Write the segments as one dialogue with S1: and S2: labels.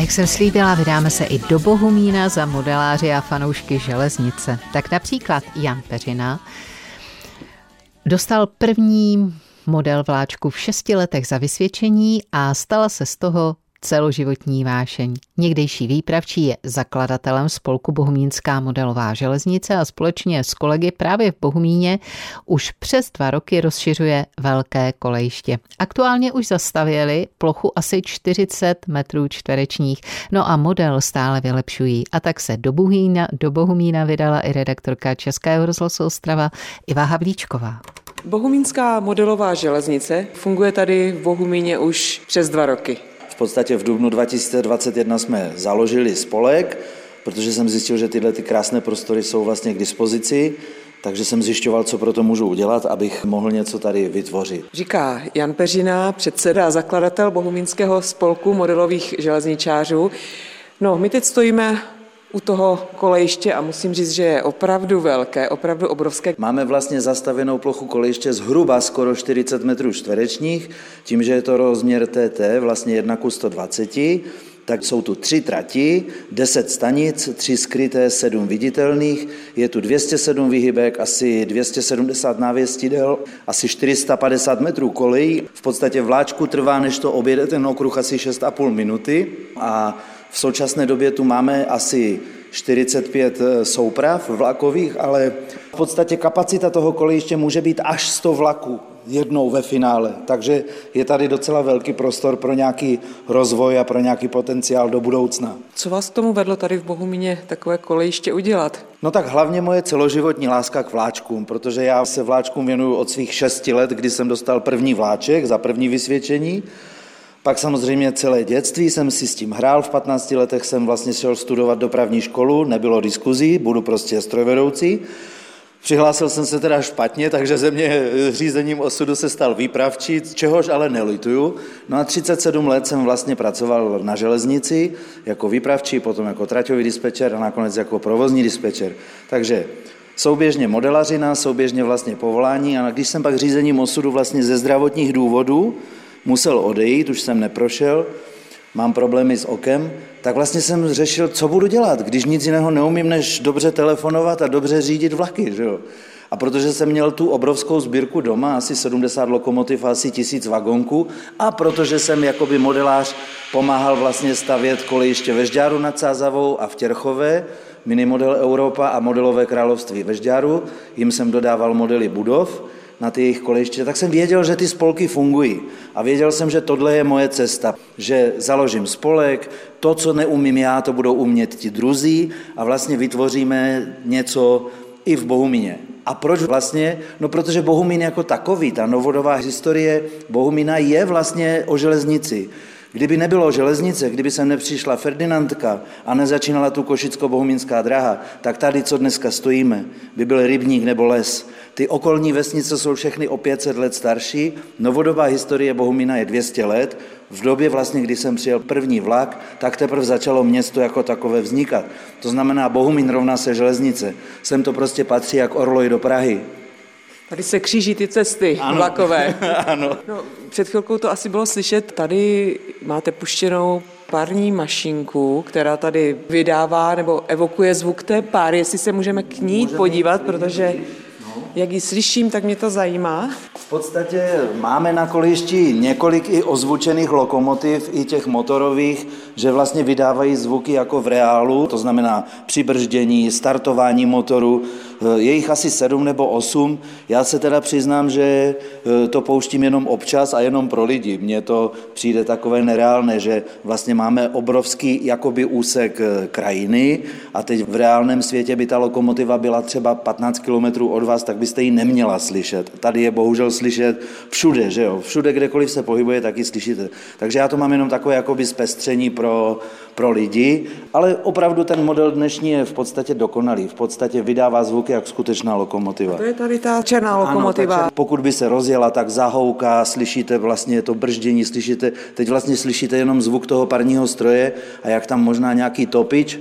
S1: Jak jsem slíbila, vydáme se i do Bohumína za modeláři a fanoušky železnice. Tak například Jan Peřina dostal první model vláčku v šesti letech za vysvědčení a stala se z toho celoživotní vášeň. Někdejší výpravčí je zakladatelem spolku Bohumínská modelová železnice a společně s kolegy právě v Bohumíně už přes dva roky rozšiřuje velké kolejiště. Aktuálně už zastavěli plochu asi 40 metrů čtverečních, no a model stále vylepšují. A tak se do, Bohumína, do Bohumína vydala i redaktorka Českého rozhlasu Ostrava Iva Havlíčková.
S2: Bohumínská modelová železnice funguje tady v Bohumíně už přes dva roky.
S3: V podstatě v dubnu 2021 jsme založili spolek, protože jsem zjistil, že tyhle ty krásné prostory jsou vlastně k dispozici, takže jsem zjišťoval, co pro to můžu udělat, abych mohl něco tady vytvořit.
S2: Říká Jan Peřina, předseda a zakladatel Bohumínského spolku modelových železničářů. No, my teď stojíme u toho kolejiště a musím říct, že je opravdu velké, opravdu obrovské.
S3: Máme vlastně zastavenou plochu kolejiště zhruba skoro 40 metrů čtverečních, tím, že je to rozměr TT, vlastně 1 ku 120, tak jsou tu tři trati, 10 stanic, tři skryté, sedm viditelných, je tu 207 vyhybek, asi 270 návěstidel, asi 450 metrů kolejí. V podstatě vláčku trvá, než to objede ten okruh asi 6,5 minuty a v současné době tu máme asi 45 eh, souprav vlakových, ale v podstatě kapacita toho kolejiště může být až 100 vlaků jednou ve finále. Takže je tady docela velký prostor pro nějaký rozvoj a pro nějaký potenciál do budoucna.
S2: Co vás k tomu vedlo tady v Bohumíně takové kolejiště udělat?
S3: No tak hlavně moje celoživotní láska k vláčkům, protože já se vláčkům věnuju od svých šesti let, kdy jsem dostal první vláček za první vysvědčení pak samozřejmě celé dětství jsem si s tím hrál. V 15 letech jsem vlastně šel studovat dopravní školu, nebylo diskuzí, budu prostě strojvedoucí. Přihlásil jsem se teda špatně, takže ze mě řízením osudu se stal výpravčí, čehož ale nelituju. No a 37 let jsem vlastně pracoval na železnici jako výpravčí, potom jako traťový dispečer a nakonec jako provozní dispečer. Takže souběžně modelařina, souběžně vlastně povolání a když jsem pak řízením osudu vlastně ze zdravotních důvodů musel odejít, už jsem neprošel, mám problémy s okem, tak vlastně jsem řešil, co budu dělat, když nic jiného neumím, než dobře telefonovat a dobře řídit vlaky. Že jo? A protože jsem měl tu obrovskou sbírku doma, asi 70 lokomotiv a asi tisíc vagonků, a protože jsem jakoby modelář pomáhal vlastně stavět kolejiště ve Žďáru nad Sázavou a v Těrchové, minimodel Europa a modelové království ve Žďáru, jim jsem dodával modely budov, na ty jejich kolejiště, tak jsem věděl, že ty spolky fungují. A věděl jsem, že tohle je moje cesta, že založím spolek, to, co neumím já, to budou umět ti druzí a vlastně vytvoříme něco i v Bohumíně. A proč vlastně? No protože Bohumín jako takový, ta novodová historie Bohumína je vlastně o železnici. Kdyby nebylo železnice, kdyby sem nepřišla Ferdinandka a nezačínala tu košicko-bohumínská dráha, tak tady, co dneska stojíme, by byl rybník nebo les. Ty okolní vesnice jsou všechny o 500 let starší. Novodobá historie Bohumína je 200 let. V době vlastně, kdy jsem přijel první vlak, tak teprve začalo město jako takové vznikat. To znamená, Bohumín rovná se železnice. Sem to prostě patří jak orloj do Prahy.
S2: Tady se kříží ty cesty ano. vlakové.
S3: ano.
S2: No, před chvilkou to asi bylo slyšet. Tady máte puštěnou pární mašinku, která tady vydává nebo evokuje zvuk té páry, jestli se můžeme k ní můžeme podívat, protože jak ji slyším, tak mě to zajímá.
S3: V podstatě máme na kolejišti několik i ozvučených lokomotiv, i těch motorových, že vlastně vydávají zvuky jako v reálu, to znamená přibrždění, startování motoru, je jich asi sedm nebo osm. Já se teda přiznám, že eh, to pouštím jenom občas a jenom pro lidi. Mně to přijde takové nereálné, že vlastně máme obrovský jakoby úsek eh, krajiny a teď v reálném světě by ta lokomotiva byla třeba 15 kilometrů od vás, tak byste ji neměla slyšet. Tady je bohužel slyšet všude, že jo? Všude, kdekoliv se pohybuje, taky slyšíte. Takže já to mám jenom takové jakoby zpestření pro, pro lidi, ale opravdu ten model dnešní je v podstatě dokonalý. V podstatě vydává zvuky jak skutečná lokomotiva.
S2: A to je tady ta černá lokomotiva. Ano,
S3: pokud by se rozjela, tak zahouká, slyšíte vlastně to brždění, slyšíte, teď vlastně slyšíte jenom zvuk toho parního stroje a jak tam možná nějaký topič,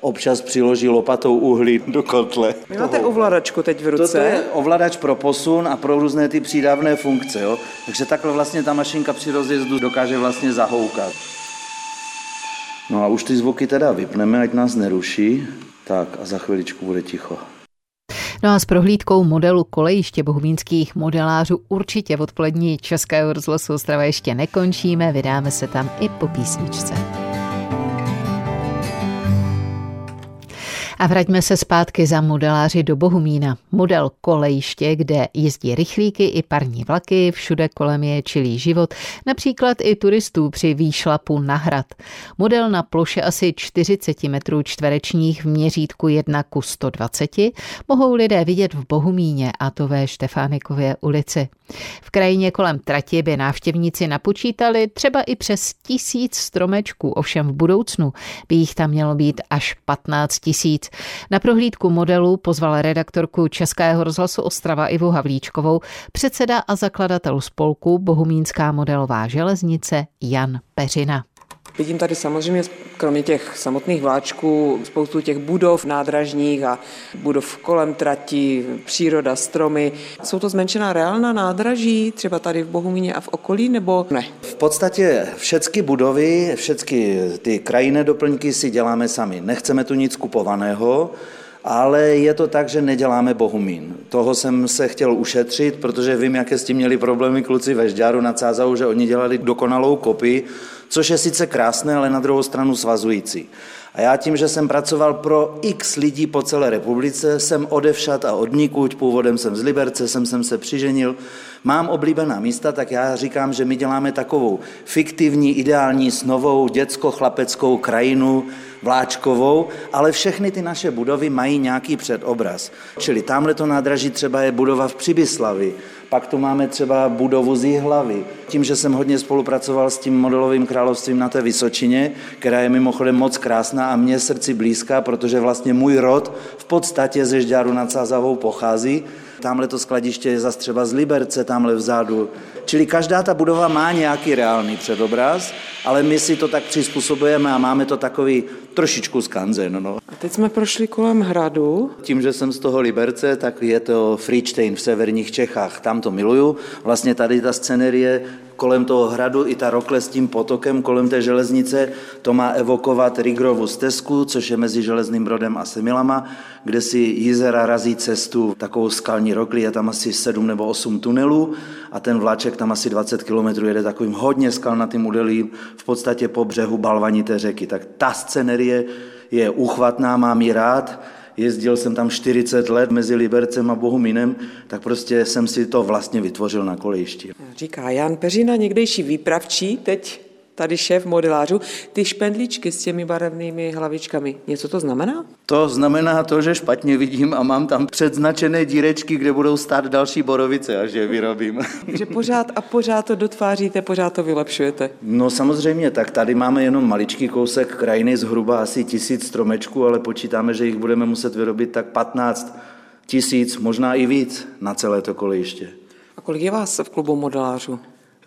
S3: občas přiloží lopatou uhlí do kotle.
S2: Vy máte ovladačku teď v ruce?
S3: To je ovladač pro posun a pro různé ty přídavné funkce. Jo? Takže takhle vlastně ta mašinka při rozjezdu dokáže vlastně zahoukat. No a už ty zvuky teda vypneme, ať nás neruší. Tak a za chviličku bude ticho.
S1: No a s prohlídkou modelu kolejiště bohumínských modelářů určitě v odpolední Českého rozhlasu Ostrava ještě nekončíme, vydáme se tam i po písničce. A vraťme se zpátky za modeláři do Bohumína. Model kolejiště, kde jezdí rychlíky i parní vlaky, všude kolem je čilý život, například i turistů při výšlapu na hrad. Model na ploše asi 40 metrů čtverečních v měřítku 1 ku 120 mohou lidé vidět v Bohumíně a to ve Štefánikově ulici. V krajině kolem trati by návštěvníci napočítali třeba i přes tisíc stromečků, ovšem v budoucnu by jich tam mělo být až 15 tisíc. Na prohlídku modelu pozval redaktorku Českého rozhlasu Ostrava Ivu Havlíčkovou předseda a zakladatel spolku Bohumínská modelová železnice Jan Peřina.
S2: Vidím tady samozřejmě, kromě těch samotných vláčků, spoustu těch budov nádražních a budov kolem trati, příroda, stromy. Jsou to zmenšená reálná nádraží, třeba tady v Bohumíně a v okolí, nebo ne?
S3: V podstatě všechny budovy, všechny ty krajinné doplňky si děláme sami. Nechceme tu nic kupovaného, ale je to tak, že neděláme Bohumín. Toho jsem se chtěl ušetřit, protože vím, jaké s tím měli problémy kluci ve Žďáru nad Cázavou, že oni dělali dokonalou kopii, což je sice krásné, ale na druhou stranu svazující. A já tím, že jsem pracoval pro x lidí po celé republice, jsem odevšat a odnikuť, původem jsem z Liberce, jsem, jsem se přiženil, mám oblíbená místa, tak já říkám, že my děláme takovou fiktivní, ideální, snovou, dětsko-chlapeckou krajinu, vláčkovou, ale všechny ty naše budovy mají nějaký předobraz. Čili tamhle to nádraží třeba je budova v Přibyslavi, pak tu máme třeba budovu z Jihlavy. Tím, že jsem hodně spolupracoval s tím modelovým královstvím na té Vysočině, která je mimochodem moc krásná a mě srdci blízká, protože vlastně můj rod v podstatě ze Žďáru nad Sázavou pochází, tamhle to skladiště je zase třeba z Liberce, tamhle vzadu. Čili každá ta budova má nějaký reálný předobraz, ale my si to tak přizpůsobujeme a máme to takový trošičku skanzen. No.
S2: A teď jsme prošli kolem hradu.
S3: Tím, že jsem z toho Liberce, tak je to Friedstein v severních Čechách. Tam to miluju. Vlastně tady ta scenerie kolem toho hradu i ta rokle s tím potokem kolem té železnice, to má evokovat Rigrovu stezku, což je mezi Železným Brodem a Semilama, kde si Jizera razí cestu takovou skalní rokli, je tam asi 7 nebo 8 tunelů a ten vláček tam asi 20 km jede takovým hodně skalnatým udelím v podstatě po břehu balvanité řeky. Tak ta scenerie je uchvatná, mám ji rád, jezdil jsem tam 40 let mezi Libercem a Bohuminem, tak prostě jsem si to vlastně vytvořil na kolejišti.
S2: Říká Jan Peřina, někdejší výpravčí, teď tady šéf modelářů, ty špendličky s těmi barevnými hlavičkami, něco to znamená?
S3: To znamená to, že špatně vidím a mám tam předznačené dírečky, kde budou stát další borovice, až je vyrobím.
S2: Takže pořád a pořád to dotváříte, pořád to vylepšujete.
S3: No samozřejmě, tak tady máme jenom maličký kousek krajiny, zhruba asi tisíc stromečků, ale počítáme, že jich budeme muset vyrobit tak 15 tisíc, možná i víc na celé to kolejiště.
S2: A kolik je vás v klubu modelářů?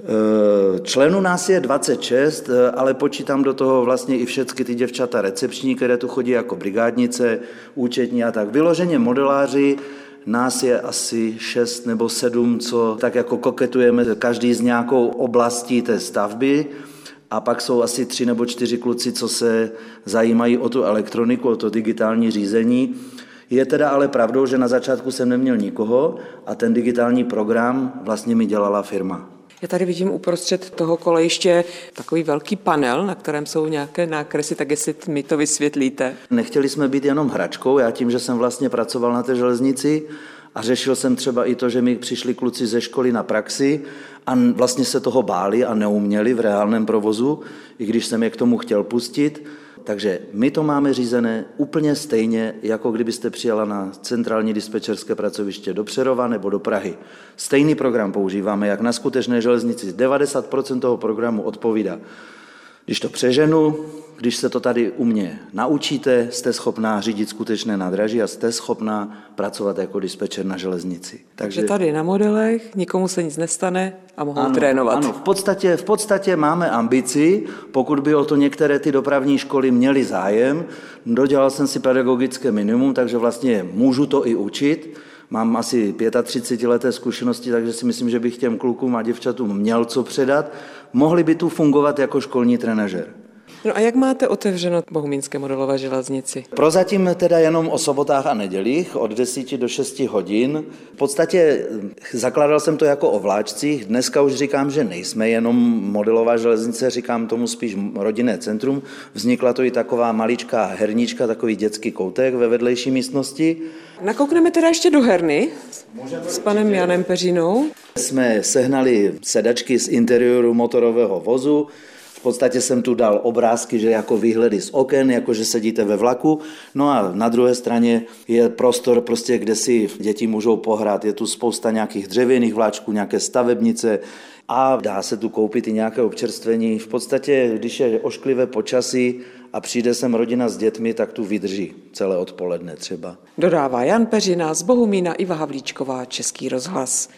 S3: Eh, členů nás je 26, eh, ale počítám do toho vlastně i všechny ty děvčata recepční, které tu chodí jako brigádnice, účetní a tak. Vyloženě modeláři, nás je asi šest nebo sedm, co tak jako koketujeme každý z nějakou oblastí té stavby. A pak jsou asi tři nebo čtyři kluci, co se zajímají o tu elektroniku, o to digitální řízení. Je teda ale pravdou, že na začátku jsem neměl nikoho a ten digitální program vlastně mi dělala firma.
S2: Já tady vidím uprostřed toho kolejiště takový velký panel, na kterém jsou nějaké nákresy, tak jestli mi to vysvětlíte.
S3: Nechtěli jsme být jenom hračkou, já tím, že jsem vlastně pracoval na té železnici a řešil jsem třeba i to, že mi přišli kluci ze školy na praxi a vlastně se toho báli a neuměli v reálném provozu, i když jsem je k tomu chtěl pustit, takže my to máme řízené úplně stejně, jako kdybyste přijala na centrální dispečerské pracoviště do Přerova nebo do Prahy. Stejný program používáme, jak na skutečné železnici. 90% toho programu odpovídá když to přeženu, když se to tady u mě naučíte, jste schopná řídit skutečné nádraží a jste schopná pracovat jako dispečer na železnici.
S2: Takže tady na modelech nikomu se nic nestane a mohou
S3: ano,
S2: trénovat.
S3: Ano, v podstatě, v podstatě máme ambici, pokud by o to některé ty dopravní školy měly zájem. Dodělal jsem si pedagogické minimum, takže vlastně můžu to i učit. Mám asi 35 leté zkušenosti, takže si myslím, že bych těm klukům a děvčatům měl co předat. Mohli by tu fungovat jako školní trenažer.
S2: No a jak máte otevřeno Bohumínské modelové železnici?
S3: Prozatím teda jenom o sobotách a nedělích od 10 do 6 hodin. V podstatě zakládal jsem to jako o vláčcích. Dneska už říkám, že nejsme jenom modelová železnice, říkám tomu spíš rodinné centrum. Vznikla to i taková maličká hernička, takový dětský koutek ve vedlejší místnosti.
S2: Nakoukneme teda ještě do herny s panem Janem Peřinou.
S3: Jsme sehnali sedačky z interiéru motorového vozu, v podstatě jsem tu dal obrázky, že jako výhledy z oken, jako že sedíte ve vlaku. No a na druhé straně je prostor, prostě, kde si děti můžou pohrát. Je tu spousta nějakých dřevěných vláčků, nějaké stavebnice, a dá se tu koupit i nějaké občerstvení. V podstatě, když je ošklivé počasí a přijde sem rodina s dětmi, tak tu vydrží celé odpoledne třeba.
S2: Dodává Jan Peřina z Bohumína Iva Havlíčková, Český rozhlas.